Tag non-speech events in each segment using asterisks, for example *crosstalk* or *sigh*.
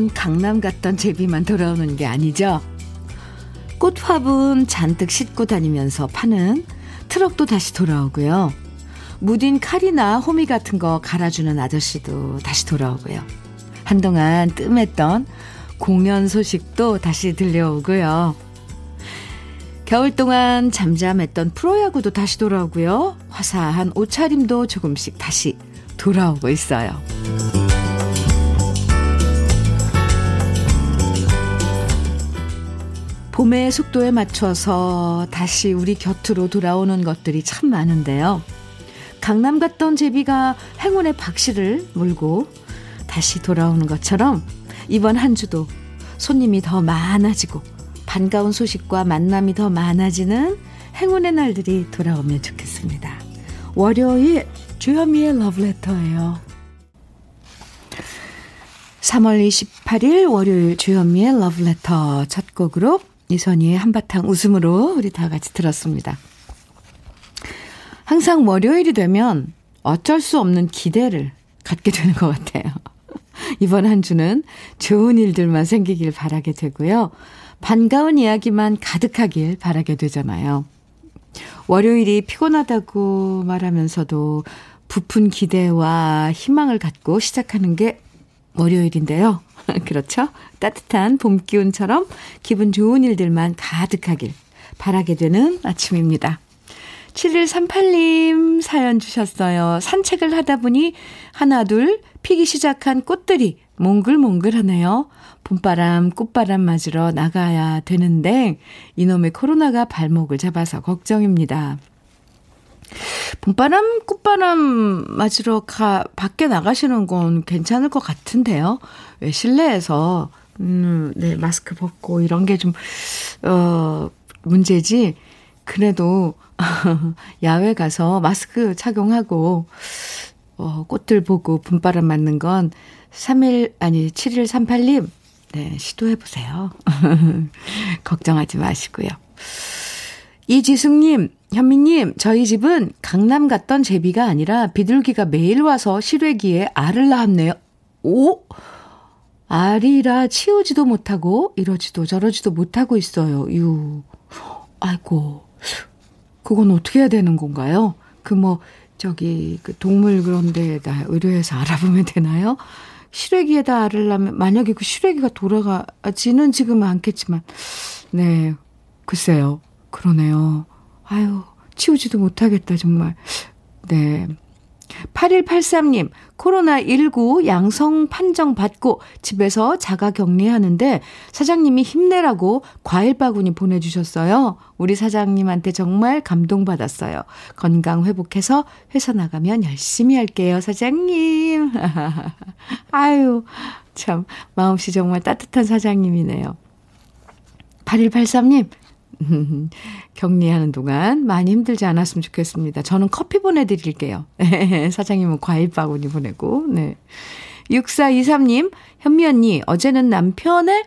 오면 강남 갔던 제비만 돌아오는 게 아니죠. 꽃화분 잔뜩 싣고 다니면서 파는 트럭도 다시 돌아오고요. 무딘 칼이나 호미 같은 거 갈아주는 아저씨도 다시 돌아오고요. 한동안 뜸했던 공연 소식도 다시 들려오고요. 겨울 동안 잠잠했던 프로야구도 다시 돌아오고요. 화사한 옷차림도 조금씩 다시 돌아오고 있어요. 봄의 속도에 맞춰서 다시 우리 곁으로 돌아오는 것들이 참 많은데요. 강남 갔던 제비가 행운의 박씨를 물고 다시 돌아오는 것처럼 이번 한 주도 손님이 더 많아지고 반가운 소식과 만남이 더 많아지는 행운의 날들이 돌아오면 좋겠습니다. 월요일 주현미의 러브레터예요. 3월 28일 월요일 주현미의 러브레터 첫 곡으로 이선희의 한바탕 웃음으로 우리 다 같이 들었습니다. 항상 월요일이 되면 어쩔 수 없는 기대를 갖게 되는 것 같아요. *laughs* 이번 한 주는 좋은 일들만 생기길 바라게 되고요. 반가운 이야기만 가득하길 바라게 되잖아요. 월요일이 피곤하다고 말하면서도 부푼 기대와 희망을 갖고 시작하는 게 월요일인데요. *laughs* 그렇죠? 따뜻한 봄 기운처럼 기분 좋은 일들만 가득하길 바라게 되는 아침입니다. 7138님 사연 주셨어요. 산책을 하다 보니 하나 둘 피기 시작한 꽃들이 몽글몽글하네요. 봄바람, 꽃바람 맞으러 나가야 되는데 이놈의 코로나가 발목을 잡아서 걱정입니다. 봄바람, 꽃바람 맞으러 가, 밖에 나가시는 건 괜찮을 것 같은데요. 왜 실내에서, 음, 네, 마스크 벗고 이런 게 좀, 어, 문제지. 그래도, *laughs* 야외 가서 마스크 착용하고, 어, 꽃들 보고 봄바람 맞는 건 3일, 아니, 7138님, 네, 시도해보세요. *laughs* 걱정하지 마시고요. 이지숙님, 현미님, 저희 집은 강남 갔던 제비가 아니라 비둘기가 매일 와서 실외기에 알을 낳았네요. 오! 알이라 치우지도 못하고 이러지도 저러지도 못하고 있어요. 유. 아이고. 그건 어떻게 해야 되는 건가요? 그 뭐, 저기, 그 동물 그런 데에다 의뢰해서 알아보면 되나요? 실외기에다 알을 낳으면, 만약에 그 실외기가 돌아가지는 지금은 않겠지만, 네. 글쎄요. 그러네요. 아유, 치우지도 못하겠다, 정말. 네. 8183님, 코로나19 양성 판정 받고 집에서 자가 격리하는데 사장님이 힘내라고 과일 바구니 보내주셨어요. 우리 사장님한테 정말 감동받았어요. 건강 회복해서 회사 나가면 열심히 할게요, 사장님. *laughs* 아유, 참, 마음씨 정말 따뜻한 사장님이네요. 8183님, *laughs* 격리하는 동안 많이 힘들지 않았으면 좋겠습니다. 저는 커피 보내드릴게요. *laughs* 사장님은 과일 바구니 보내고, 네. 6423님, 현미 언니, 어제는 남편의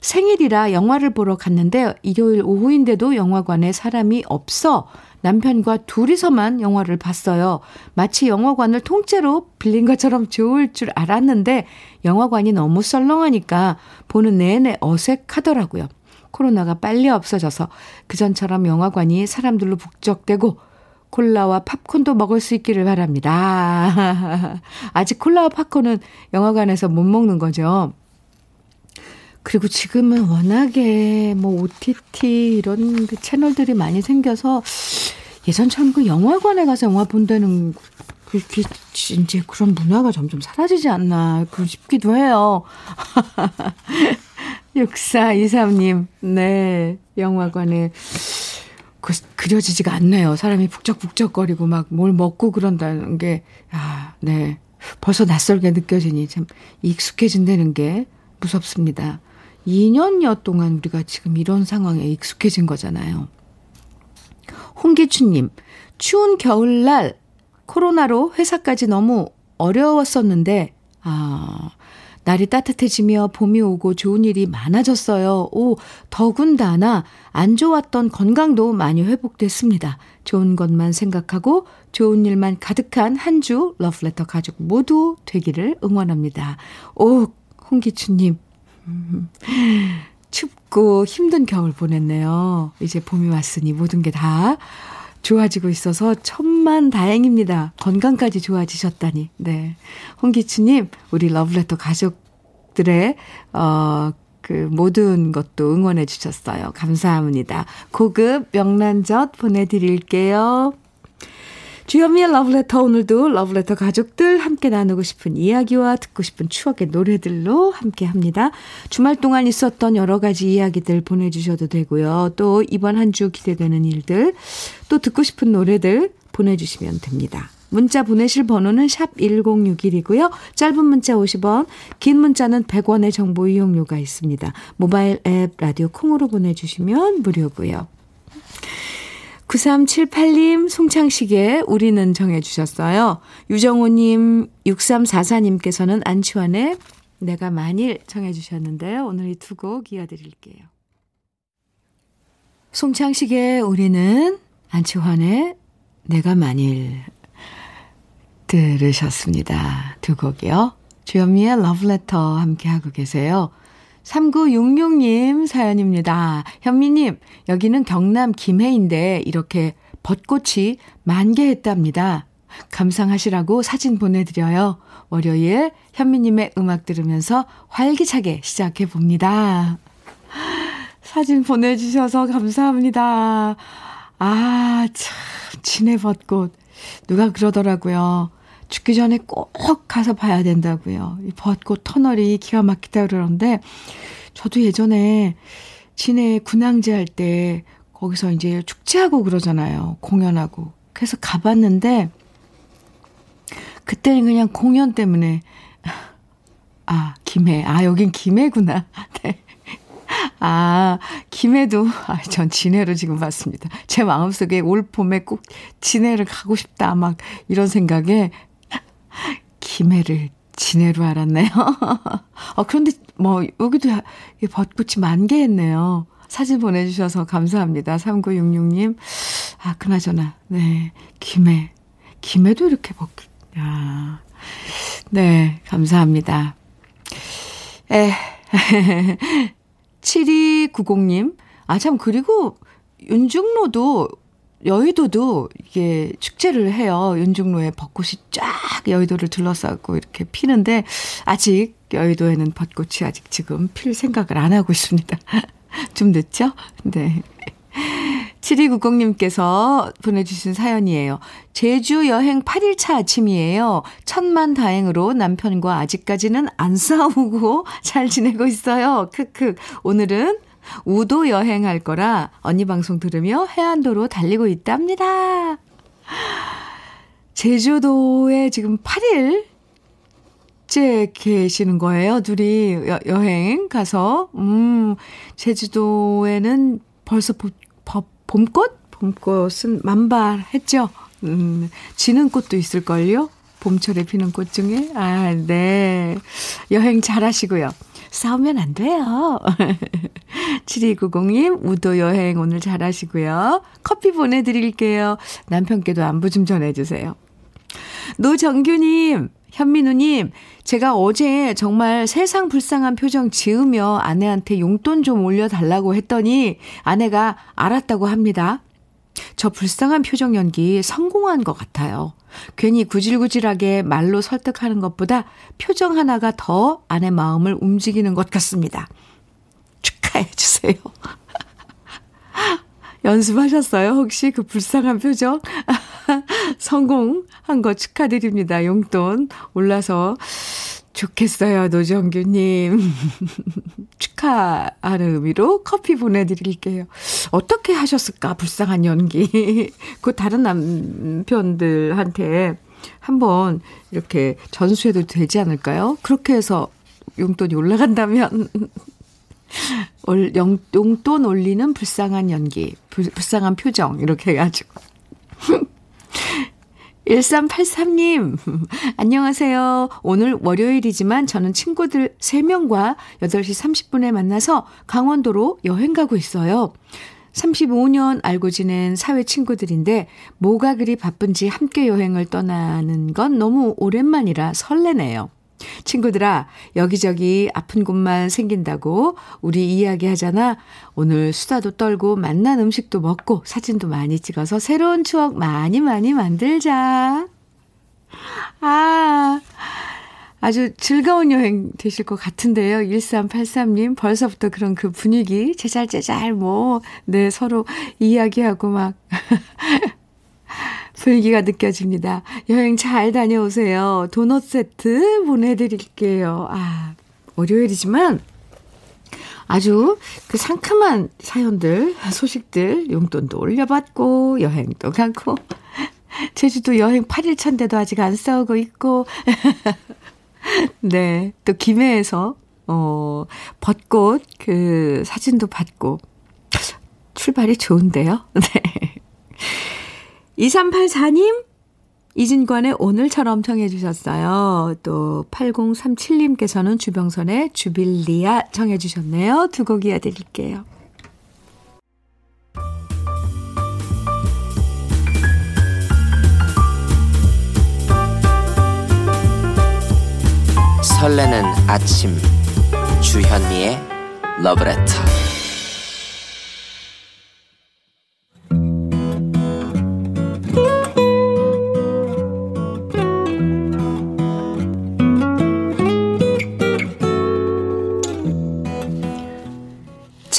생일이라 영화를 보러 갔는데 일요일 오후인데도 영화관에 사람이 없어 남편과 둘이서만 영화를 봤어요. 마치 영화관을 통째로 빌린 것처럼 좋을 줄 알았는데 영화관이 너무 썰렁하니까 보는 내내 어색하더라고요. 코로나가 빨리 없어져서 그전처럼 영화관이 사람들로 북적대고 콜라와 팝콘도 먹을 수 있기를 바랍니다. *laughs* 아직 콜라와 팝콘은 영화관에서 못 먹는 거죠. 그리고 지금은 워낙에 뭐 OTT 이런 그 채널들이 많이 생겨서 예전처럼 그 영화관에 가서 영화 본다는 그, 그, 이제 그런 문화가 점점 사라지지 않나 싶기도 해요. *laughs* 6423님, 네, 영화관에 그, 그려지지가 않네요. 사람이 북적북적거리고 막 뭘 먹고 그런다는 게, 아, 네. 벌써 낯설게 느껴지니 참 익숙해진다는 게 무섭습니다. 2년여 동안 우리가 지금 이런 상황에 익숙해진 거잖아요. 홍기춘님, 추운 겨울날 코로나로 회사까지 너무 어려웠었는데, 아, 날이 따뜻해지며 봄이 오고 좋은 일이 많아졌어요. 오, 더군다나 안 좋았던 건강도 많이 회복됐습니다. 좋은 것만 생각하고 좋은 일만 가득한 한 주 러브레터 가족 모두 되기를 응원합니다. 오, 홍기춘님, 음, 춥고 힘든 겨울 보냈네요. 이제 봄이 왔으니 모든 게 다 좋아지고 있어서 천만 다행입니다. 건강까지 좋아지셨다니. 네. 홍기춘님, 우리 러브레터 가족들의, 어, 그 모든 것도 응원해 주셨어요. 감사합니다. 고급 명란젓 보내드릴게요. 주현미의 러브레터 오늘도 러브레터 가족들 함께 나누고 싶은 이야기와 듣고 싶은 추억의 노래들로 함께 합니다. 주말 동안 있었던 여러 가지 이야기들 보내주셔도 되고요. 또 이번 한 주 기대되는 일들, 또 듣고 싶은 노래들 보내주시면 됩니다. 문자 보내실 번호는 샵 1061이고요. 짧은 문자 50원, 긴 문자는 100원의 정보 이용료가 있습니다. 모바일 앱 라디오 콩으로 보내주시면 무료고요. 9378님, 송창식의 우리는 정해주셨어요. 유정호님, 6344님께서는 안치환의 내가 만일 정해주셨는데요. 오늘 이 두 곡 이어드릴게요. 송창식의 우리는 안치환의 내가 만일 들으셨습니다. 두 곡이요. 주현미의 러브레터 함께하고 계세요. 3966님 사연입니다. 현미님, 여기는 경남 김해인데 이렇게 벚꽃이 만개했답니다. 감상하시라고 사진 보내드려요. 월요일 현미님의 음악 들으면서 활기차게 시작해 봅니다. 사진 보내주셔서 감사합니다. 아, 참, 진해 벚꽃. 누가 그러더라고요. 죽기 전에 꼭 가서 봐야 된다고요. 이 벚꽃 터널이 기가 막히다 그러는데 저도 예전에 진해 군항제 할 때 거기서 이제 축제하고 그러잖아요. 공연하고. 그래서 가봤는데 그때는 그냥 공연 때문에 아, 김해. 아, 여긴 김해구나. *laughs* 네. 아, 김해도, 아, 전 진해로 지금 봤습니다. 제 마음속에 올 봄에 꼭 진해를 가고 싶다. 막 이런 생각에 김해를 진해로 알았네요. *laughs* 어, 그런데 뭐, 여기도 벚꽃이 만개했네요. 사진 보내주셔서 감사합니다. 3966님. 아, 그나저나, 네. 김해. 김해도 이렇게 벚, 야 네, 감사합니다. 에, *laughs* 7290님. 아, 참, 그리고 윤중로도 여의도도 이게 축제를 해요. 윤중로에 벚꽃이 쫙 여의도를 둘러싸고 이렇게 피는데 아직 여의도에는 벚꽃이 아직 지금 필 생각을 안 하고 있습니다. *laughs* 좀 늦죠? 네. 7290님께서 보내주신 사연이에요. 제주 여행 8일차 아침이에요. 천만 다행으로 남편과 아직까지는 안 싸우고 *laughs* 잘 지내고 있어요. 크크. 오늘은 우도 여행할 거라 언니 방송 들으며 해안도로 달리고 있답니다. 제주도에 지금 8일째 계시는 거예요. 둘이 여, 여행 가서. 음, 제주도에는 벌써 보, 보, 봄꽃? 봄꽃은 만발했죠. 음, 지는 꽃도 있을걸요? 봄철에 피는 꽃 중에. 아, 네. 여행 잘 하시고요. 싸우면 안 돼요. *laughs* 7290님, 우도 여행 오늘 잘 하시고요. 커피 보내드릴게요. 남편께도 안부 좀 전해주세요. 노정규님, 현민우님, 제가 어제 정말 세상 불쌍한 표정 지으며 아내한테 용돈 좀 올려달라고 했더니 아내가 알았다고 합니다. 저 불쌍한 표정 연기 성공한 것 같아요. 괜히 구질구질하게 말로 설득하는 것보다 표정 하나가 더 아내 마음을 움직이는 것 같습니다. 축하해 주세요. *laughs* 연습하셨어요? 혹시 그 불쌍한 표정? *laughs* 성공한 거 축하드립니다. 용돈 올라서 좋겠어요, 노정규님. *laughs* 축하하는 의미로 커피 보내드릴게요. 어떻게 하셨을까, 불쌍한 연기. *laughs* 그 다른 남편들한테 한번 이렇게 전수해도 되지 않을까요? 그렇게 해서 용돈이 올라간다면. *laughs* 용돈 올리는 불쌍한 연기, 불쌍한 표정, 이렇게 해가지고. 1383님, *laughs* 안녕하세요. 오늘 월요일이지만 저는 친구들 3명과 8시 30분에 만나서 강원도로 여행 가고 있어요. 35년 알고 지낸 사회 친구들인데 뭐가 그리 바쁜지 함께 여행을 떠나는 건 너무 오랜만이라 설레네요. 친구들아, 여기저기 아픈 곳만 생긴다고 우리 이야기 하잖아. 오늘 수다도 떨고 맛난 음식도 먹고 사진도 많이 찍어서 새로운 추억 많이 많이 만들자. 아, 아주 즐거운 여행 되실 것 같은데요. 1383님, 벌써부터 그런 그 분위기, 제잘제잘 뭐, 네, 서로 이야기하고 막, *laughs* 분위기가 느껴집니다. 여행 잘 다녀오세요. 도넛 세트 보내드릴게요. 아, 월요일이지만 아주 그 상큼한 사연들, 소식들, 용돈도 올려받고, 여행도 가고, *laughs* 제주도 여행 8일 차인데도 아직 안 싸우고 있고, *laughs* 네, 또 김해에서, 어, 벚꽃 그 사진도 받고, 출발이 좋은데요? *laughs* 네. 2384님, 이진관의 오늘처럼 청해 주셨어요. 또 8037님께서는 주병선의 주빌리아 청해 주셨네요. 두 곡 이어드릴게요. 설레는 아침 주현미의 러브레터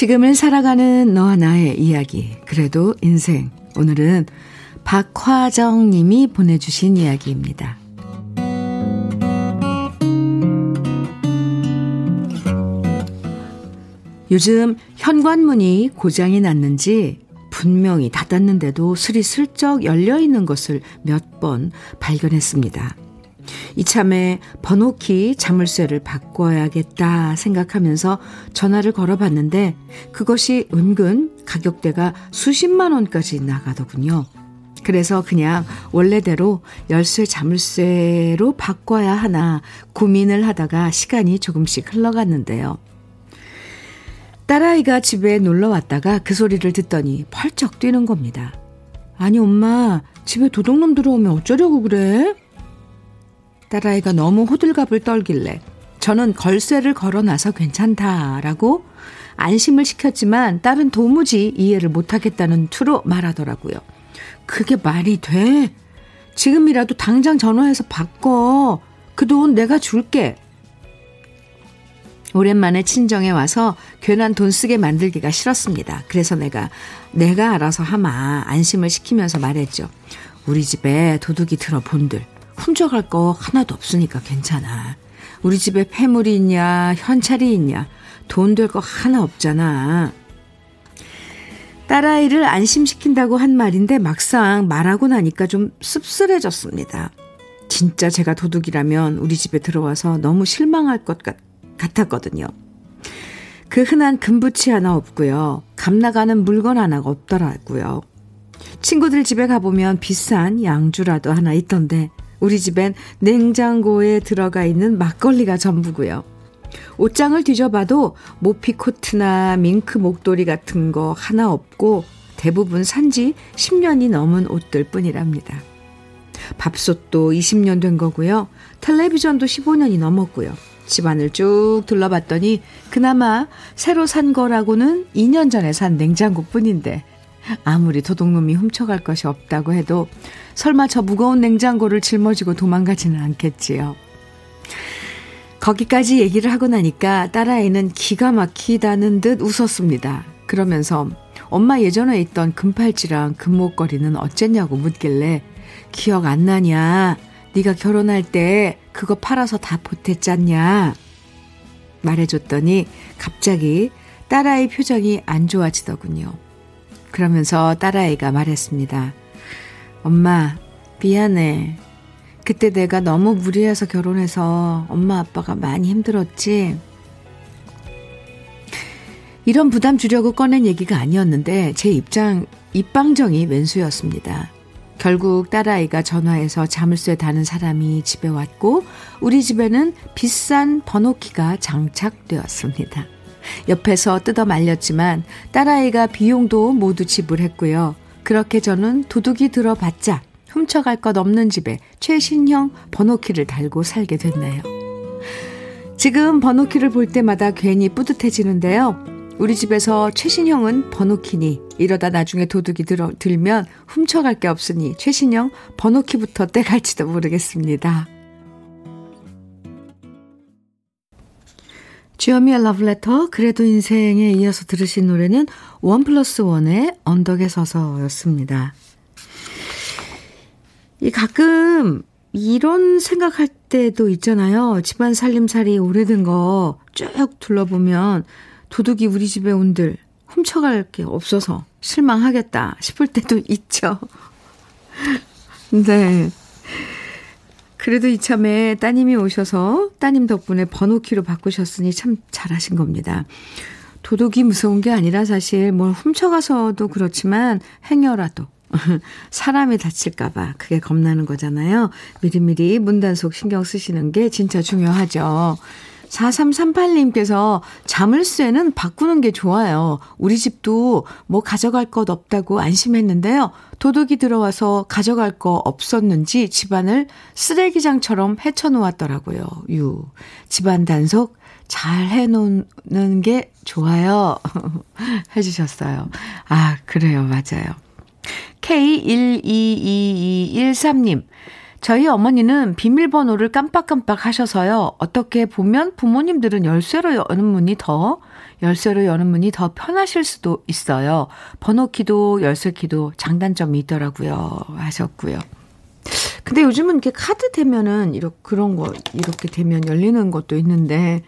지금을 살아가는 너와 나의 이야기. 그래도 인생. 오늘은 박화정 님이 보내주신 이야기입니다. 요즘 현관문이 고장이 났는지 분명히 닫았는데도 슬이슬쩍 열려 있는 것을 몇 번 발견했습니다. 이참에 번호키 자물쇠를 바꿔야겠다 생각하면서 전화를 걸어봤는데 그것이 은근 가격대가 수십만 원까지 나가더군요. 그래서 그냥 원래대로 열쇠 자물쇠로 바꿔야 하나 고민을 하다가 시간이 조금씩 흘러갔는데요. 딸아이가 집에 놀러 왔다가 그 소리를 듣더니 펄쩍 뛰는 겁니다. 아니, 엄마, 집에 도둑놈 들어오면 어쩌려고 그래? 딸아이가 너무 호들갑을 떨길래 저는 걸쇠를 걸어 놔서 괜찮다라고 안심을 시켰지만 딸은 도무지 이해를 못하겠다는 투로 말하더라고요. 그게 말이 돼? 지금이라도 당장 전화해서 바꿔. 그 돈 내가 줄게. 오랜만에 친정에 와서 괜한 돈 쓰게 만들기가 싫었습니다. 그래서 내가 내가 알아서 하마 안심을 시키면서 말했죠. 우리 집에 도둑이 들어 본들 훔쳐갈 거 하나도 없으니까 괜찮아. 우리 집에 폐물이 있냐, 현찰이 있냐, 돈 될 거 하나 없잖아. 딸아이를 안심시킨다고 한 말인데 막상 말하고 나니까 좀 씁쓸해졌습니다. 진짜 제가 도둑이라면 우리 집에 들어와서 너무 실망할 것 같, 같았거든요. 그 흔한 금붙이 하나 없고요. 감 나가는 물건 하나가 없더라고요. 친구들 집에 가보면 비싼 양주라도 하나 있던데 우리 집엔 냉장고에 들어가 있는 막걸리가 전부고요. 옷장을 뒤져봐도 모피 코트나 밍크 목도리 같은 거 하나 없고 대부분 산지 10년이 넘은 옷들 뿐이랍니다. 밥솥도 20년 된 거고요. 텔레비전도 15년이 넘었고요. 집안을 쭉 둘러봤더니 그나마 새로 산 거라고는 2년 전에 산 냉장고 뿐인데 아무리 도둑놈이 훔쳐갈 것이 없다고 해도 설마 저 무거운 냉장고를 짊어지고 도망가지는 않겠지요. 거기까지 얘기를 하고 나니까 딸아이는 기가 막히다는 듯 웃었습니다. 그러면서 엄마 예전에 있던 금팔찌랑 금목걸이는 어쨌냐고 묻길래 기억 안 나냐? 네가 결혼할 때 그거 팔아서 다 보탰잖냐? 말해줬더니 갑자기 딸아이 표정이 안 좋아지더군요. 그러면서 딸아이가 말했습니다. 엄마, 미안해. 그때 내가 너무 무리해서 결혼해서 엄마 아빠가 많이 힘들었지? 이런 부담 주려고 꺼낸 얘기가 아니었는데 제 입장, 입방정이 왼수였습니다. 결국 딸아이가 전화해서 자물쇠 다는 사람이 집에 왔고 우리 집에는 비싼 번호키가 장착되었습니다. 옆에서 뜯어 말렸지만 딸아이가 비용도 모두 지불했고요. 그렇게 저는 도둑이 들어봤자 훔쳐갈 것 없는 집에 최신형 번호키를 달고 살게 됐네요. 지금 번호키를 볼 때마다 괜히 뿌듯해지는데요. 우리 집에서 최신형은 번호키니 이러다 나중에 도둑이 들어, 들면 훔쳐갈 게 없으니 최신형 번호키부터 *laughs* 떼갈지도 모르겠습니다. 주여미의 러브레터 그래도 인생에 이어서 들으신 노래는 원 플러스 원의 언덕에 서서였습니다. 이 가끔 이런 생각할 때도 있잖아요. 집안 살림살이 오래된 거 쭉 둘러보면 도둑이 우리 집에 온들 훔쳐갈 게 없어서 실망하겠다 싶을 때도 *laughs* 있죠. 네. 그래도 이참에 따님이 오셔서 따님 덕분에 번호키로 바꾸셨으니 참 잘하신 겁니다. 도둑이 무서운 게 아니라 사실 뭘 훔쳐가서도 그렇지만 행여라도 *laughs* 사람이 다칠까봐 그게 겁나는 거잖아요. 미리미리 문단속 신경 쓰시는 게 진짜 중요하죠. 4338님께서 자물쇠는 바꾸는 게 좋아요. 우리 집도 뭐 가져갈 것 없다고 안심했는데요. 도둑이 들어와서 가져갈 거 없었는지 집안을 쓰레기장처럼 헤쳐놓았더라고요. 유. 집안 단속 잘 해놓는 게 좋아요. *laughs* 해주셨어요. 아, 그래요. 맞아요. K1222213님. 저희 어머니는 비밀번호를 깜빡깜빡 하셔서요. 어떻게 보면 부모님들은 열쇠로 여는 문이 더, 열쇠로 여는 문이 더 편하실 수도 있어요. 번호키도 열쇠키도 장단점이 있더라고요. 하셨고요. 근데 요즘은 이렇게 카드 되면은 이렇게 그런 거 이렇게 되면 열리는 것도 있는데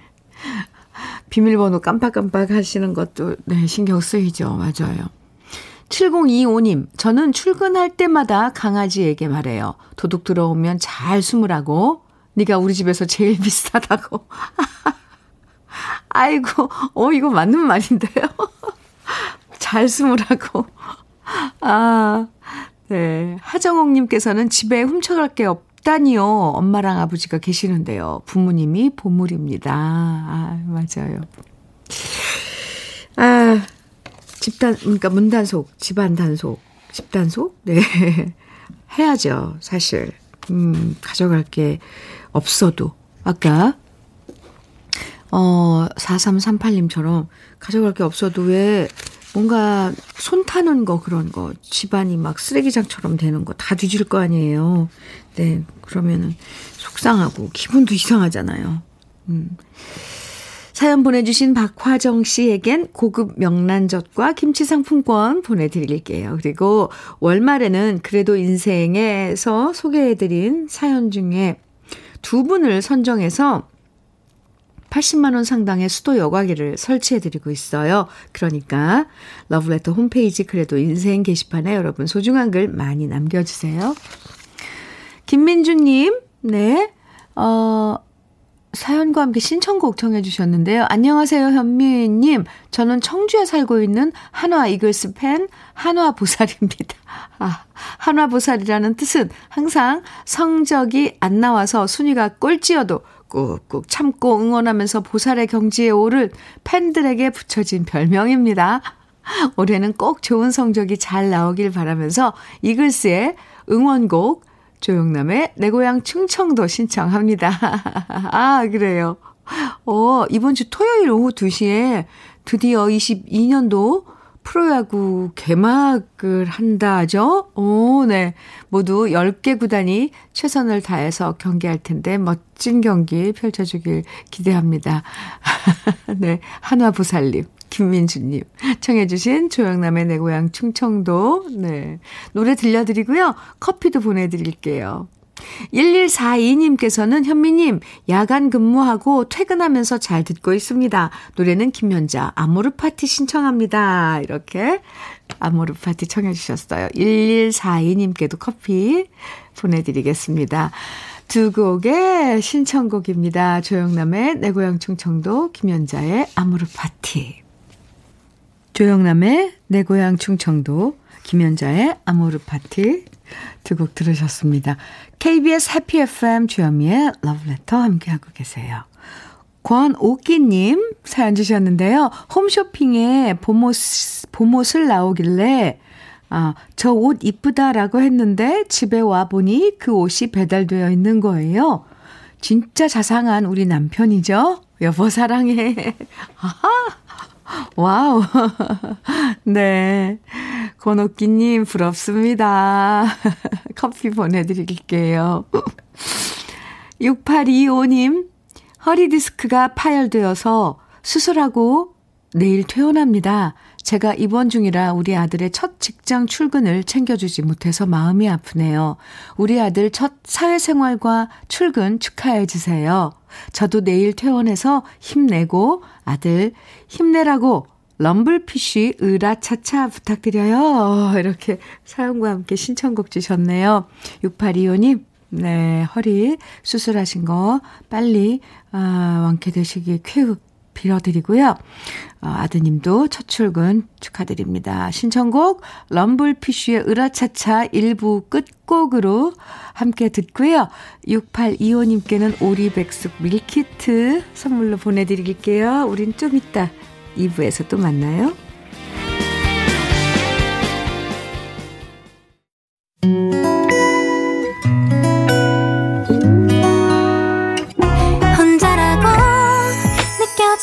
비밀번호 깜빡깜빡 하시는 것도 네, 신경 쓰이죠. 맞아요. 7025님, 저는 출근할 때마다 강아지에게 말해요. 도둑 들어오면 잘 숨으라고. 네가 우리 집에서 제일 *laughs* 비슷하다고. *laughs* 아이고, 어, 이거 맞는 말인데요? *laughs* 잘 숨으라고. 아, 네. 하정옥님께서는 집에 훔쳐갈 게 없다니요. 엄마랑 아버지가 계시는데요. 부모님이 보물입니다. 아, 맞아요. 아, 집단, 그러니까 문단속, 집안 단속, 집단속? 네. *laughs* 해야죠, 사실. 음, 가져갈 게 없어도. 아까, 어, 4338님처럼 가져갈 게 없어도 왜 뭔가 손 타는 거 그런 거, 집안이 막 쓰레기장처럼 되는 거 다 뒤질 거 아니에요. 네, 그러면은 속상하고 기분도 이상하잖아요. 음. 사연 보내주신 박화정 씨에겐 고급 명란젓과 김치 상품권 보내드릴게요. 그리고 월말에는 그래도 인생에서 소개해드린 사연 중에 두 분을 선정해서 80만원 상당의 수도 여과기를 설치해드리고 있어요. 그러니까 러브레터 홈페이지 그래도 인생 게시판에 여러분 소중한 글 많이 남겨주세요. 김민주님, 네, 어, 사연과 함께 신청곡 청해 주셨는데요. 안녕하세요, 현미님. 저는 청주에 살고 있는 한화 이글스 팬 한화 보살입니다. 아, 한화 보살이라는 뜻은 항상 성적이 안 나와서 순위가 꼴찌여도 꾹꾹 참고 응원하면서 보살의 경지에 오를 팬들에게 붙여진 별명입니다. 올해는 꼭 좋은 성적이 잘 나오길 바라면서 이글스의 응원곡 조용남의 내 고향 충청도 신청합니다. *laughs* 아, 그래요. 어, 이번 주 토요일 오후 2시에 드디어 22년도 프로야구 개막을 한다죠? 오, 네. 모두 10개 구단이 최선을 다해서 경기할 텐데 멋진 경기 펼쳐주길 기대합니다. *laughs* 네. 한화부살님. 김민주님 청해주신 조영남의 내 고향 충청도 네 노래 들려드리고요 커피도 보내드릴게요. 1142님께서는 현미님, 야간 근무하고 퇴근하면서 잘 듣고 있습니다. 노래는 김연자, 아모르 파티 신청합니다. 이렇게 아모르 파티 청해주셨어요. 1142님께도 커피 보내드리겠습니다. 두 곡의 신청곡입니다. 조영남의 내 고향 충청도, 김연자의 아모르 파티. 조영남의 내 고향 충청도, 김연자의 아모르 파티 두 곡 들으셨습니다. KBS 해피 FM 주현미의 러브레터 함께하고 계세요. 권오끼님 사연 주셨는데요. 홈쇼핑에 봄옷, 봄옷을 나오길래 아, 저 옷 이쁘다라고 했는데 집에 와보니 그 옷이 배달되어 있는 거예요. 진짜 자상한 우리 남편이죠? 여보 사랑해. *laughs* 아하. 와우. *laughs* 네. 권옥기님, 부럽습니다. *laughs* 커피 보내드릴게요. *laughs* 6825님, 허리디스크가 파열되어서 수술하고 내일 퇴원합니다. 제가 입원 중이라 우리 아들의 첫 직장 출근을 챙겨주지 못해서 마음이 아프네요. 우리 아들 첫 사회생활과 출근 축하해 주세요. 저도 내일 퇴원해서 힘내고 아들 힘내라고 럼블피쉬 으라차차 부탁드려요. *laughs* 이렇게 사연과 함께 신청곡 주셨네요. 6825님, 네, 허리 수술하신 거 빨리, 아, 완쾌되시길 쾌우 빌어드리고요. 어, 아드님도 첫 출근 축하드립니다. 신청곡 럼블피쉬의 으라차차 1부 끝곡으로 함께 듣고요. 6825님께는 오리백숙 밀키트 선물로 보내드릴게요. 우린 좀 이따 2부에서 또 만나요.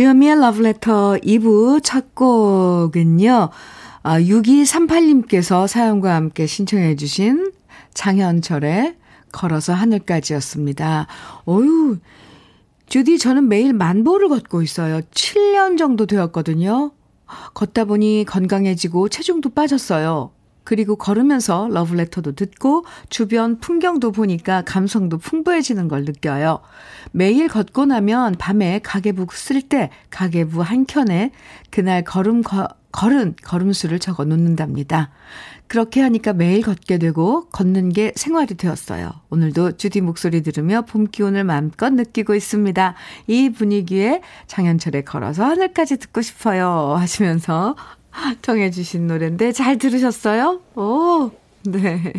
주현미의 Letter 2부 첫 곡은요. 아, 6238님께서 사연과 함께 신청해 주신 장현철의 걸어서 하늘까지였습니다. 어유 주디 저는 매일 만보를 걷고 있어요. 7년 정도 되었거든요. 걷다 보니 건강해지고 체중도 빠졌어요. 그리고 걸으면서 러브레터도 듣고 주변 풍경도 보니까 감성도 풍부해지는 걸 느껴요. 매일 걷고 나면 밤에 가계부 쓸 때 가계부 한 켠에 그날 걸음 거, 걸은 걸음수를 적어 놓는답니다. 그렇게 하니까 매일 걷게 되고 걷는 게 생활이 되었어요. 오늘도 주디 목소리 들으며 봄 기운을 마음껏 느끼고 있습니다. 이 분위기에 장현철의 걸어서 하늘까지 듣고 싶어요 하시면서 청해 주신 노래인데 잘 들으셨어요? 오, 네.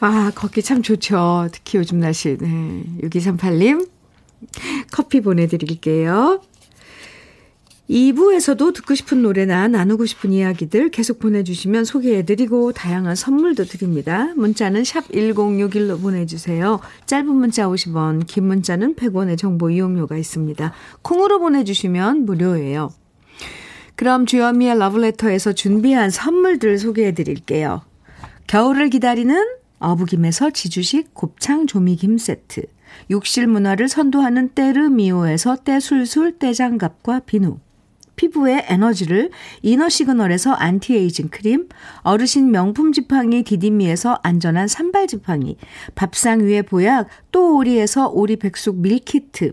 아, 걷기 참 좋죠. 특히 요즘 날씨. 네. 6238님 커피 보내드릴게요. 2부에서도 듣고 싶은 노래나 나누고 싶은 이야기들 계속 보내주시면 소개해드리고 다양한 선물도 드립니다. 문자는 샵 1061로 보내주세요. 짧은 문자 50원, 긴 문자는 100원의 정보 이용료가 있습니다. 콩으로 보내주시면 무료예요. 그럼 주현미의 러브레터에서 준비한 선물들 소개해 드릴게요. 겨울을 기다리는 어부김에서 지주식 곱창 조미김 세트, 욕실 문화를 선도하는 때르미오에서 때술술 때장갑과 비누, 피부의 에너지를 이너 시그널에서 안티에이징 크림, 어르신 명품 지팡이 디디미에서 안전한 삼발 지팡이, 밥상 위에 보약 또 오리에서 오리 백숙 밀키트,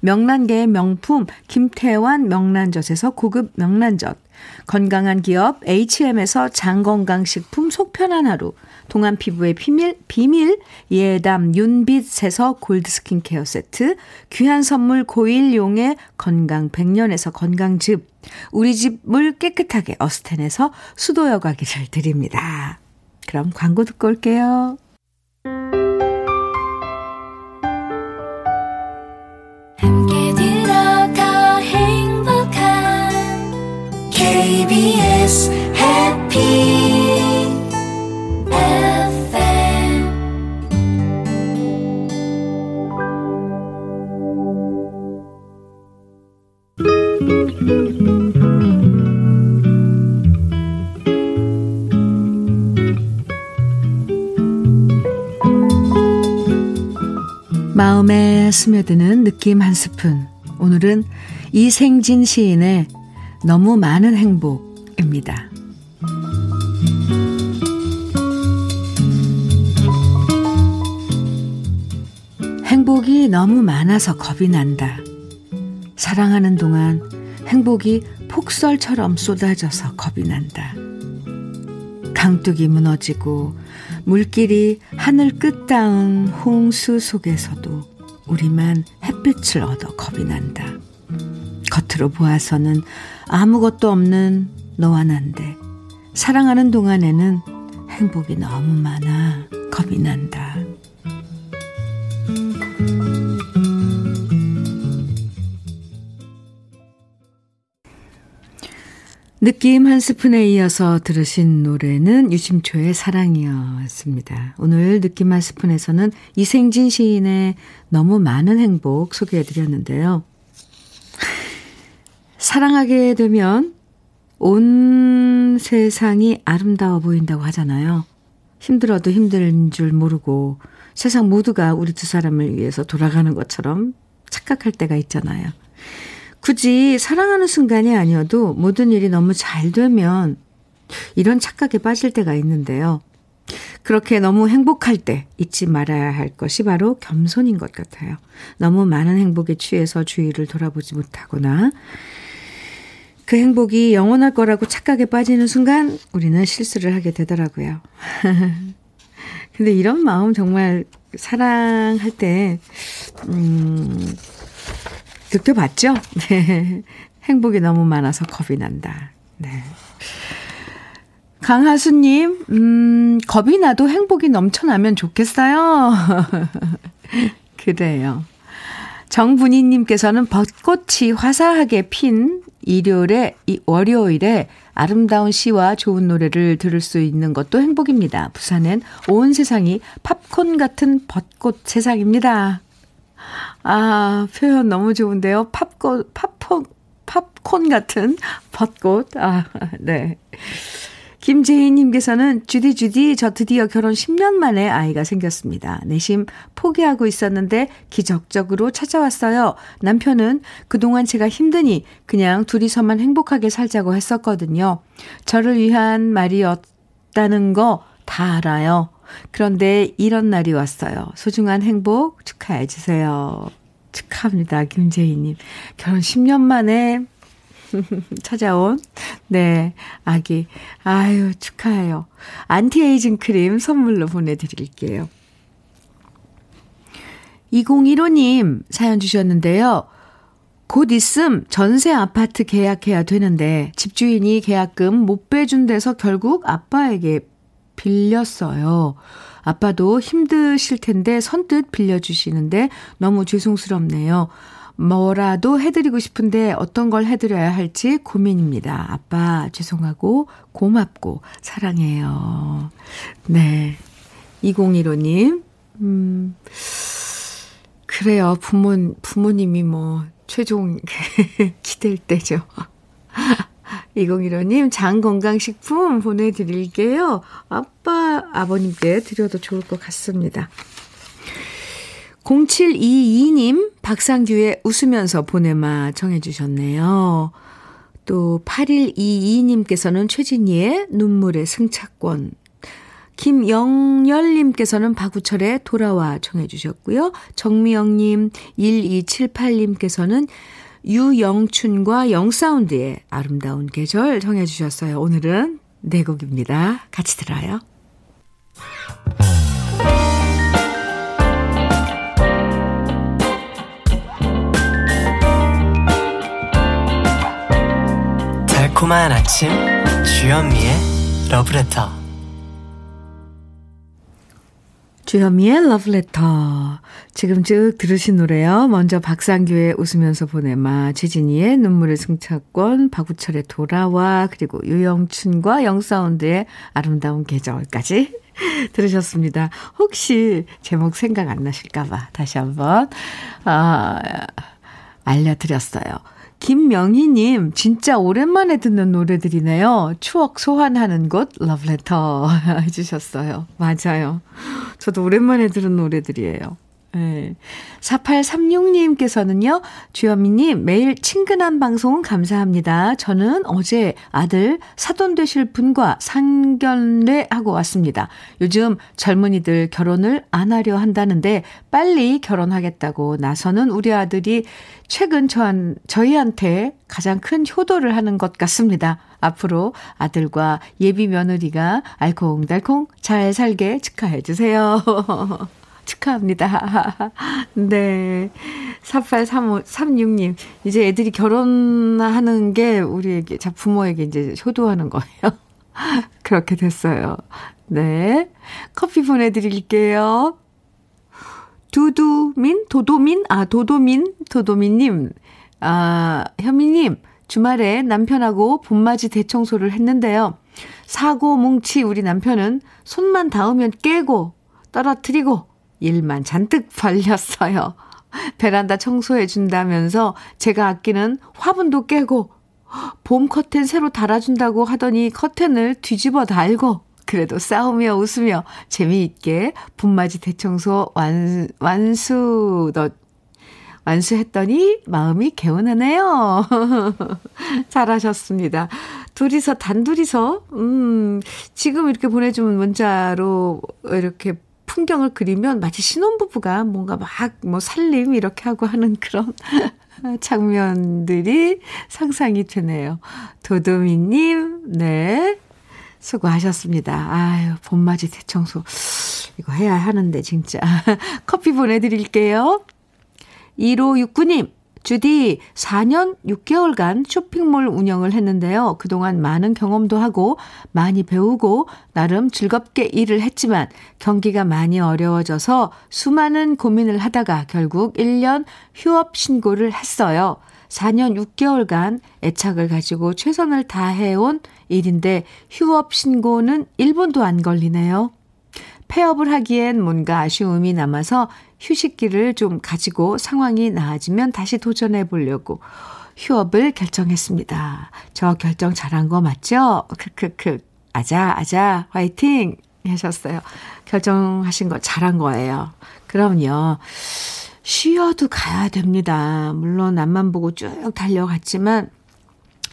명란계의 명품 김태환 명란젓에서 고급 명란젓, 건강한 기업 H&M에서 장건강식품 속편한 하루, 동안 피부의 비밀, 비밀 예담 윤빛에서 골드 스킨케어 세트, 귀한 선물 고일용의 건강 100년에서 건강즙, 우리 집 물 깨끗하게 어스텐에서 수도 여과기를 드립니다. 그럼 광고 듣고 올게요. KBS 해피 마음에 스며드는 느낌 한 스푼. 오늘은 이생진 시인의 너무 많은 행복입니다. 행복이 너무 많아서 겁이 난다. 사랑하는 동안 행복이 폭설처럼 쏟아져서 겁이 난다. 강둑이 무너지고 물길이 하늘 끝 닿은 홍수 속에서도 우리만 햇빛을 얻어 겁이 난다. 겉으로 보아서는 아무것도 없는 너와 난데 사랑하는 동안에는 행복이 너무 많아 겁이 난다. 느낌 한 스푼에 이어서 들으신 노래는 유심초의 사랑이었습니다. 오늘 느낌 한 스푼에서는 이생진 시인의 너무 많은 행복 소개해 드렸는데요. 사랑하게 되면 온 세상이 아름다워 보인다고 하잖아요. 힘들어도 힘든 줄 모르고 세상 모두가 우리 두 사람을 위해서 돌아가는 것처럼 착각할 때가 있잖아요. 굳이 사랑하는 순간이 아니어도 모든 일이 너무 잘 되면 이런 착각에 빠질 때가 있는데요. 그렇게 너무 행복할 때 잊지 말아야 할 것이 바로 겸손인 것 같아요. 너무 많은 행복에 취해서 주위를 돌아보지 못하거나 그 행복이 영원할 거라고 착각에 빠지는 순간 우리는 실수를 하게 되더라고요. *laughs* 근데 이런 마음 정말 사랑할 때, 음, 느껴봤죠? *laughs* 네. 행복이 너무 많아서 겁이 난다. 네. 강하수님, 음, 겁이 나도 행복이 넘쳐나면 좋겠어요. *laughs* 그래요. 정분희님께서는 벚꽃이 화사하게 핀 일요일에, 월요일에 아름다운 시와 좋은 노래를 들을 수 있는 것도 행복입니다. 부산엔 온 세상이 팝콘 같은 벚꽃 세상입니다. 아, 표현 너무 좋은데요. 팝콘, 팝콘, 팝콘 같은 벚꽃. 아, 네. 김재희님께서는 주디 주디 저 드디어 결혼 10년 만에 아이가 생겼습니다. 내심 포기하고 있었는데 기적적으로 찾아왔어요. 남편은 그동안 제가 힘드니 그냥 둘이서만 행복하게 살자고 했었거든요. 저를 위한 말이었다는 거 다 알아요. 그런데 이런 날이 왔어요. 소중한 행복 축하해 주세요. 축하합니다. 김재희님. 결혼 10년 만에 *laughs* 찾아온, 네, 아기. 아유, 축하해요. 안티에이징 크림 선물로 보내드릴게요. 2015님 사연 주셨는데요. 곧 있음 전세 아파트 계약해야 되는데 집주인이 계약금 못 빼준대서 결국 아빠에게 빌렸어요. 아빠도 힘드실 텐데 선뜻 빌려주시는데 너무 죄송스럽네요. 뭐라도 해드리고 싶은데 어떤 걸 해드려야 할지 고민입니다. 아빠 죄송하고 고맙고 사랑해요. 네. 2015님, 음, 그래요. 부모, 부모님이 뭐, 최종 *laughs* 기댈 때죠. *laughs* 2015님, 장건강식품 보내드릴게요. 아빠, 아버님께 드려도 좋을 것 같습니다. 0722님, 박상규의 웃으면서 보내마 정해주셨네요. 또 8122님께서는 최진희의 눈물의 승차권. 김영열님께서는 박우철의 돌아와 정해주셨고요. 정미영님, 1278님께서는 유영춘과 영사운드의 아름다운 계절 정해주셨어요. 오늘은 네 곡입니다. 같이 들어요. 달콤한 아침 주현미의 러브레터 주현미의 러브레터. 지금 쭉 들으신 노래요. 먼저 박상규의 웃으면서 보내마, 지진이의 눈물의 승차권, 박우철의 돌아와, 그리고 유영춘과 영사운드의 아름다운 계절까지 *laughs* 들으셨습니다. 혹시 제목 생각 안 나실까봐 다시 한번, 아, 알려드렸어요. 김명희님, 진짜 오랜만에 듣는 노래들이네요. 추억 소환하는 곳, 러브레터 *laughs* 해주셨어요. 맞아요. 저도 오랜만에 들은 노래들이에요. 네. 4836님께서는요, 주현미님, 매일 친근한 방송 감사합니다. 저는 어제 아들 사돈 되실 분과 상견례 하고 왔습니다. 요즘 젊은이들 결혼을 안 하려 한다는데 빨리 결혼하겠다고 나서는 우리 아들이 최근 저한, 저희한테 가장 큰 효도를 하는 것 같습니다. 앞으로 아들과 예비 며느리가 알콩달콩 잘 살게 축하해 주세요. *laughs* 축하합니다. *laughs* 네. 4836님. 이제 애들이 결혼하는 게 우리에게, 자, 부모에게 이제 효도하는 거예요. *laughs* 그렇게 됐어요. 네. 커피 보내드릴게요. 두두민? 도도민? 아, 도도민? 도도민님. 아, 현미님. 주말에 남편하고 봄맞이 대청소를 했는데요. 사고 뭉치 우리 남편은 손만 닿으면 깨고 떨어뜨리고 일만 잔뜩 벌렸어요. 베란다 청소해 준다면서 제가 아끼는 화분도 깨고 봄 커튼 새로 달아준다고 하더니 커튼을 뒤집어 달고 그래도 싸우며 웃으며 재미있게 봄맞이 대청소 완, 완수, 너, 완수했더니 마음이 개운하네요. *laughs* 잘하셨습니다. 둘이서, 단둘이서, 음, 지금 이렇게 보내주면 문자로 이렇게 풍경을 그리면 마치 신혼부부가 뭔가 막 뭐 살림 이렇게 하고 하는 그런 *laughs* 장면들이 상상이 되네요. 도도미님, 네. 수고하셨습니다. 아유, 봄맞이 대청소. 이거 해야 하는데, 진짜. *laughs* 커피 보내드릴게요. 1569님, 주디 4년 6개월간 쇼핑몰 운영을 했는데요. 그동안 많은 경험도 하고 많이 배우고 나름 즐겁게 일을 했지만 경기가 많이 어려워져서 수많은 고민을 하다가 결국 1년 휴업 신고를 했어요. 4년 6개월간 애착을 가지고 최선을 다해온 일인데 휴업 신고는 1분도 안 걸리네요. 폐업을 하기엔 뭔가 아쉬움이 남아서 휴식기를 좀 가지고 상황이 나아지면 다시 도전해 보려고 휴업을 결정했습니다. 저 결정 잘한 거 맞죠? 크크크. 아자, 아자, 화이팅! 하셨어요. 결정하신 거 잘한 거예요. 그럼요. 쉬어도 가야 됩니다. 물론 앞만 보고 쭉 달려갔지만,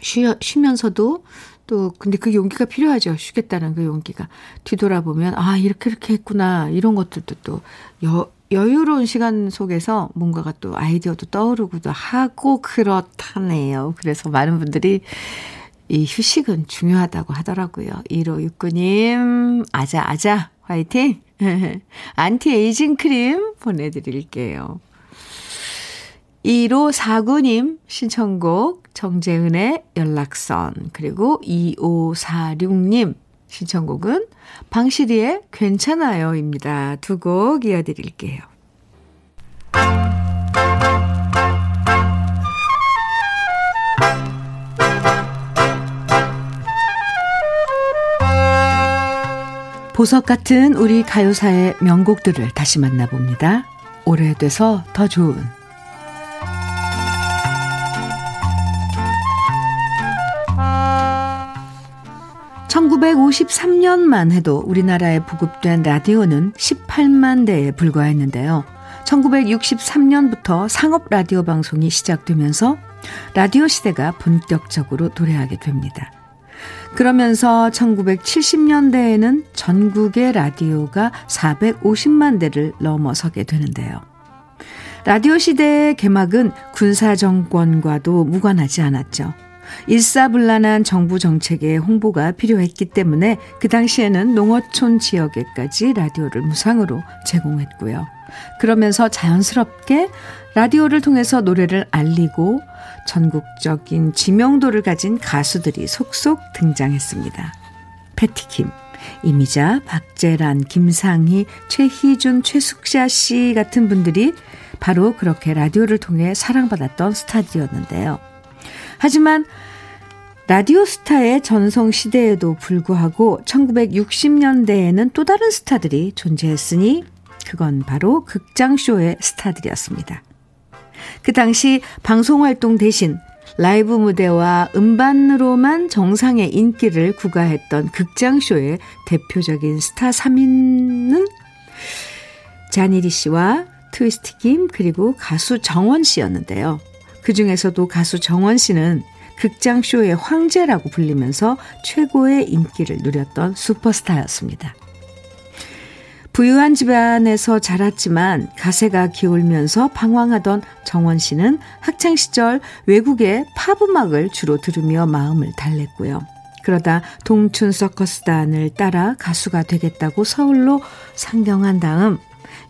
쉬어, 쉬면서도 또, 근데 그 용기가 필요하죠. 쉬겠다는 그 용기가. 뒤돌아보면, 아, 이렇게, 이렇게 했구나. 이런 것들도 또, 여, 여유로운 시간 속에서 뭔가가 또 아이디어도 떠오르기도 하고 그렇다네요. 그래서 많은 분들이 이 휴식은 중요하다고 하더라고요. 1569님, 아자, 아자, 화이팅! *laughs* 안티에이징 크림 보내드릴게요. 1549님 신청곡 정재은의 연락선 그리고 2546님 신청곡은 방실이의 괜찮아요입니다. 두 곡 이어드릴게요. 보석 같은 우리 가요사의 명곡들을 다시 만나봅니다. 오래돼서 더 좋은 1953년만 해도 우리나라에 보급된 라디오는 18만 대에 불과했는데요. 1963년부터 상업 라디오 방송이 시작되면서 라디오 시대가 본격적으로 도래하게 됩니다. 그러면서 1970년대에는 전국의 라디오가 450만 대를 넘어서게 되는데요. 라디오 시대의 개막은 군사 정권과도 무관하지 않았죠. 일사불란한 정부 정책의 홍보가 필요했기 때문에 그 당시에는 농어촌 지역에까지 라디오를 무상으로 제공했고요. 그러면서 자연스럽게 라디오를 통해서 노래를 알리고 전국적인 지명도를 가진 가수들이 속속 등장했습니다. 패티킴, 이미자, 박재란, 김상희, 최희준, 최숙자 씨 같은 분들이 바로 그렇게 라디오를 통해 사랑받았던 스타디였는데요. 하지만 라디오 스타의 전성 시대에도 불구하고 1960년대에는 또 다른 스타들이 존재했으니 그건 바로 극장쇼의 스타들이었습니다. 그 당시 방송 활동 대신 라이브 무대와 음반으로만 정상의 인기를 구가했던 극장쇼의 대표적인 스타 3인은 자니리 씨와 트위스트 김, 그리고 가수 정원 씨였는데요. 그 중에서도 가수 정원 씨는 극장쇼의 황제라고 불리면서 최고의 인기를 누렸던 슈퍼스타였습니다. 부유한 집안에서 자랐지만 가세가 기울면서 방황하던 정원 씨는 학창시절 외국의 팝 음악을 주로 들으며 마음을 달랬고요. 그러다 동춘 서커스단을 따라 가수가 되겠다고 서울로 상경한 다음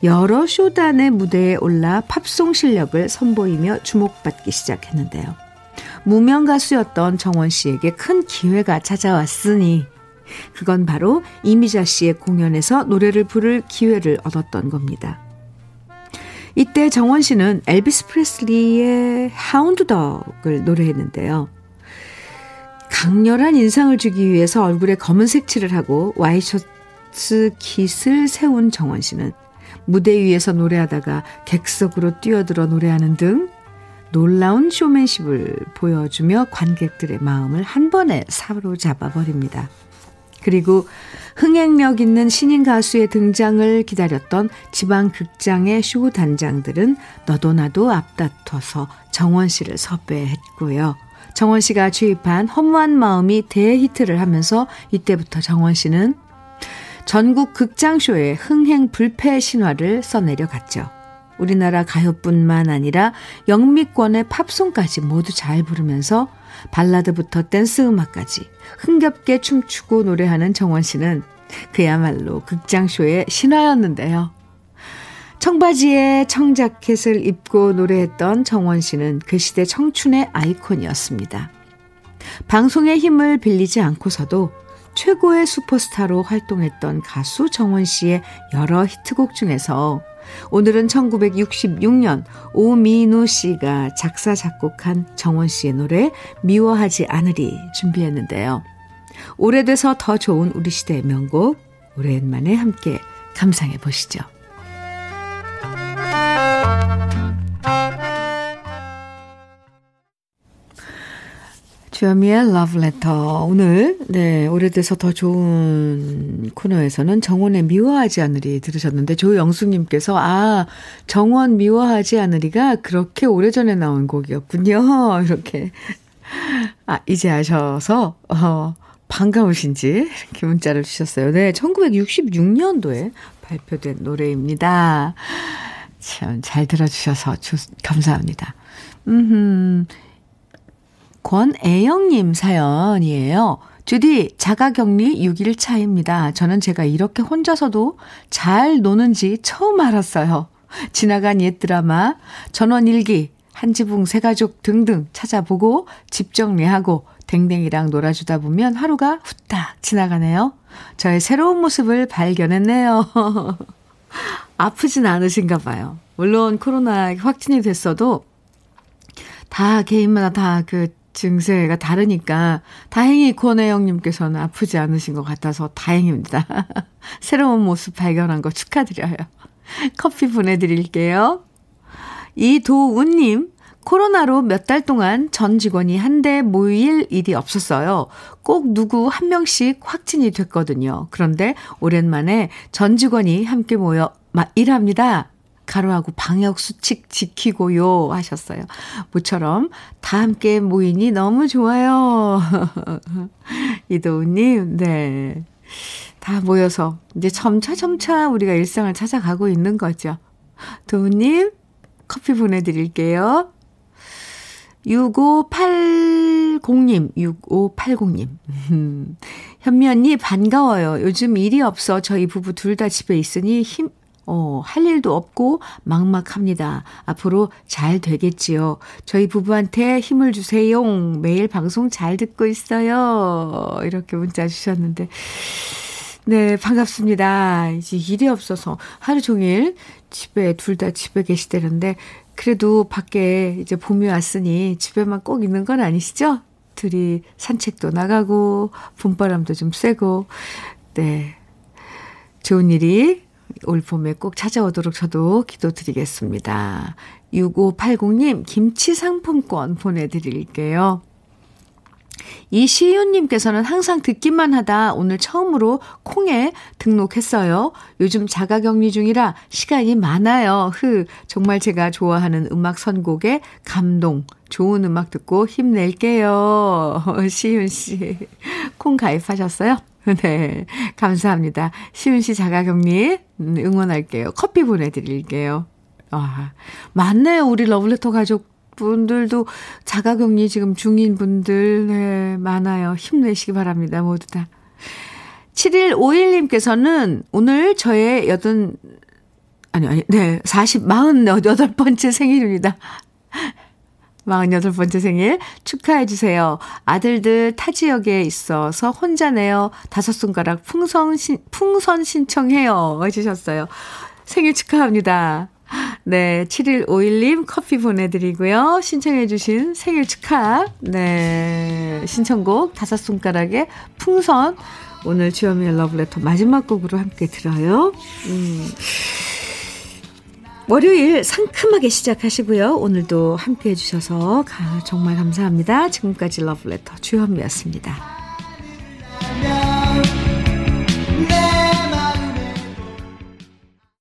여러 쇼단의 무대에 올라 팝송 실력을 선보이며 주목받기 시작했는데요. 무명 가수였던 정원 씨에게 큰 기회가 찾아왔으니 그건 바로 이미자 씨의 공연에서 노래를 부를 기회를 얻었던 겁니다. 이때 정원 씨는 엘비스 프레슬리의 하운드덕을 노래했는데요. 강렬한 인상을 주기 위해서 얼굴에 검은색 칠을 하고 와이셔츠 깃을 세운 정원 씨는 무대 위에서 노래하다가 객석으로 뛰어들어 노래하는 등 놀라운 쇼맨십을 보여주며 관객들의 마음을 한 번에 사로잡아 버립니다. 그리고 흥행력 있는 신인 가수의 등장을 기다렸던 지방 극장의 쇼 단장들은 너도 나도 앞다퉈서 정원 씨를 섭외했고요. 정원 씨가 주입한 허무한 마음이 대히트를 하면서 이때부터 정원 씨는 전국 극장쇼의 흥행 불패 신화를 써내려 갔죠. 우리나라 가요뿐만 아니라 영미권의 팝송까지 모두 잘 부르면서 발라드부터 댄스 음악까지 흥겹게 춤추고 노래하는 정원 씨는 그야말로 극장쇼의 신화였는데요. 청바지에 청자켓을 입고 노래했던 정원 씨는 그 시대 청춘의 아이콘이었습니다. 방송의 힘을 빌리지 않고서도 최고의 슈퍼스타로 활동했던 가수 정원 씨의 여러 히트곡 중에서 오늘은 1966년 오민우 씨가 작사, 작곡한 정원 씨의 노래 미워하지 않으리 준비했는데요. 오래돼서 더 좋은 우리 시대의 명곡, 오랜만에 함께 감상해 보시죠. 주현미의 러브레터. 오늘, 네, 오래돼서 더 좋은 코너에서는 정원의 미워하지 않으리 들으셨는데, 조영숙님께서, 아, 정원 미워하지 않으리가 그렇게 오래전에 나온 곡이었군요. *laughs* 이렇게. 아, 이제 아셔서, 어, 반가우신지, 이렇게 문자를 주셨어요. 네, 1966년도에 발표된 노래입니다. 참, 잘 들어주셔서 주, 감사합니다. 음, 권애영님 사연이에요. 주디, 자가 격리 6일 차입니다. 저는 제가 이렇게 혼자서도 잘 노는지 처음 알았어요. 지나간 옛 드라마, 전원일기, 한지붕 새가족 등등 찾아보고 집 정리하고 댕댕이랑 놀아주다 보면 하루가 후딱 지나가네요. 저의 새로운 모습을 발견했네요. *laughs* 아프진 않으신가 봐요. 물론 코로나 확진이 됐어도 다 개인마다 다 그 증세가 다르니까 다행히 권혜영님께서는 아프지 않으신 것 같아서 다행입니다. *laughs* 새로운 모습 발견한 거 축하드려요. *laughs* 커피 보내드릴게요. 이도훈님, 코로나로 몇 달 동안 전 직원이 한데 모일 일이 없었어요. 꼭 누구 한 명씩 확진이 됐거든요. 그런데 오랜만에 전 직원이 함께 모여 일합니다. 가로하고 방역 수칙 지키고요 하셨어요. 모처럼 다 함께 모이니 너무 좋아요. *laughs* 이도우님, 네. 다 모여서 이제 점차 점차 우리가 일상을 찾아가고 있는 거죠. 도우님, 커피 보내드릴게요. 6580님, 6580님. *laughs* 현미 언니 반가워요. 요즘 일이 없어 저희 부부 둘 다 집에 있으니 힘, 어, 할 일도 없고 막막합니다. 앞으로 잘 되겠지요. 저희 부부한테 힘을 주세요. 매일 방송 잘 듣고 있어요. 이렇게 문자 주셨는데. 네, 반갑습니다. 이제 일이 없어서 하루 종일 집에, 둘 다 집에 계시다는데, 그래도 밖에 이제 봄이 왔으니 집에만 꼭 있는 건 아니시죠? 둘이 산책도 나가고, 봄바람도 좀 쐬고, 네. 좋은 일이 올 봄에 꼭 찾아오도록 저도 기도드리겠습니다. 6580님, 김치 상품권 보내드릴게요. 이시윤님께서는 항상 듣기만 하다 오늘 처음으로 콩에 등록했어요. 요즘 자가격리 중이라 시간이 많아요. 흐, 정말 제가 좋아하는 음악 선곡에 감동, 좋은 음악 듣고 힘낼게요. *laughs* 시윤 씨. 콩 가입하셨어요? *laughs* 네. 감사합니다. 시윤 씨 자가격리 음, 응원할게요. 커피 보내드릴게요. 아, 많네요. 우리 러블레터 가족 분들도 자가격리 지금 중인 분들, 네, 많아요. 힘내시기 바랍니다. 모두 다. 7151님께서는 오늘 저의 여든, 아니, 아니, 네, 40, 48번째 생일입니다. 48번째 생일 축하해주세요. 아들들 타 지역에 있어서 혼자네요. 다섯 손가락 풍선, 신, 풍선 신청해요. 해주셨어요. 생일 축하합니다. 네, 7151님 커피 보내드리고요. 신청해주신 생일 축하. 네, 신청곡 다섯 손가락의 풍선. 오늘 주현미의 러브레터 마지막 곡으로 함께 들어요. 음. 월요일 상큼하게 시작하시고요. 오늘도 함께 해주셔서 정말 감사합니다. 지금까지 러브레터 주현미였습니다.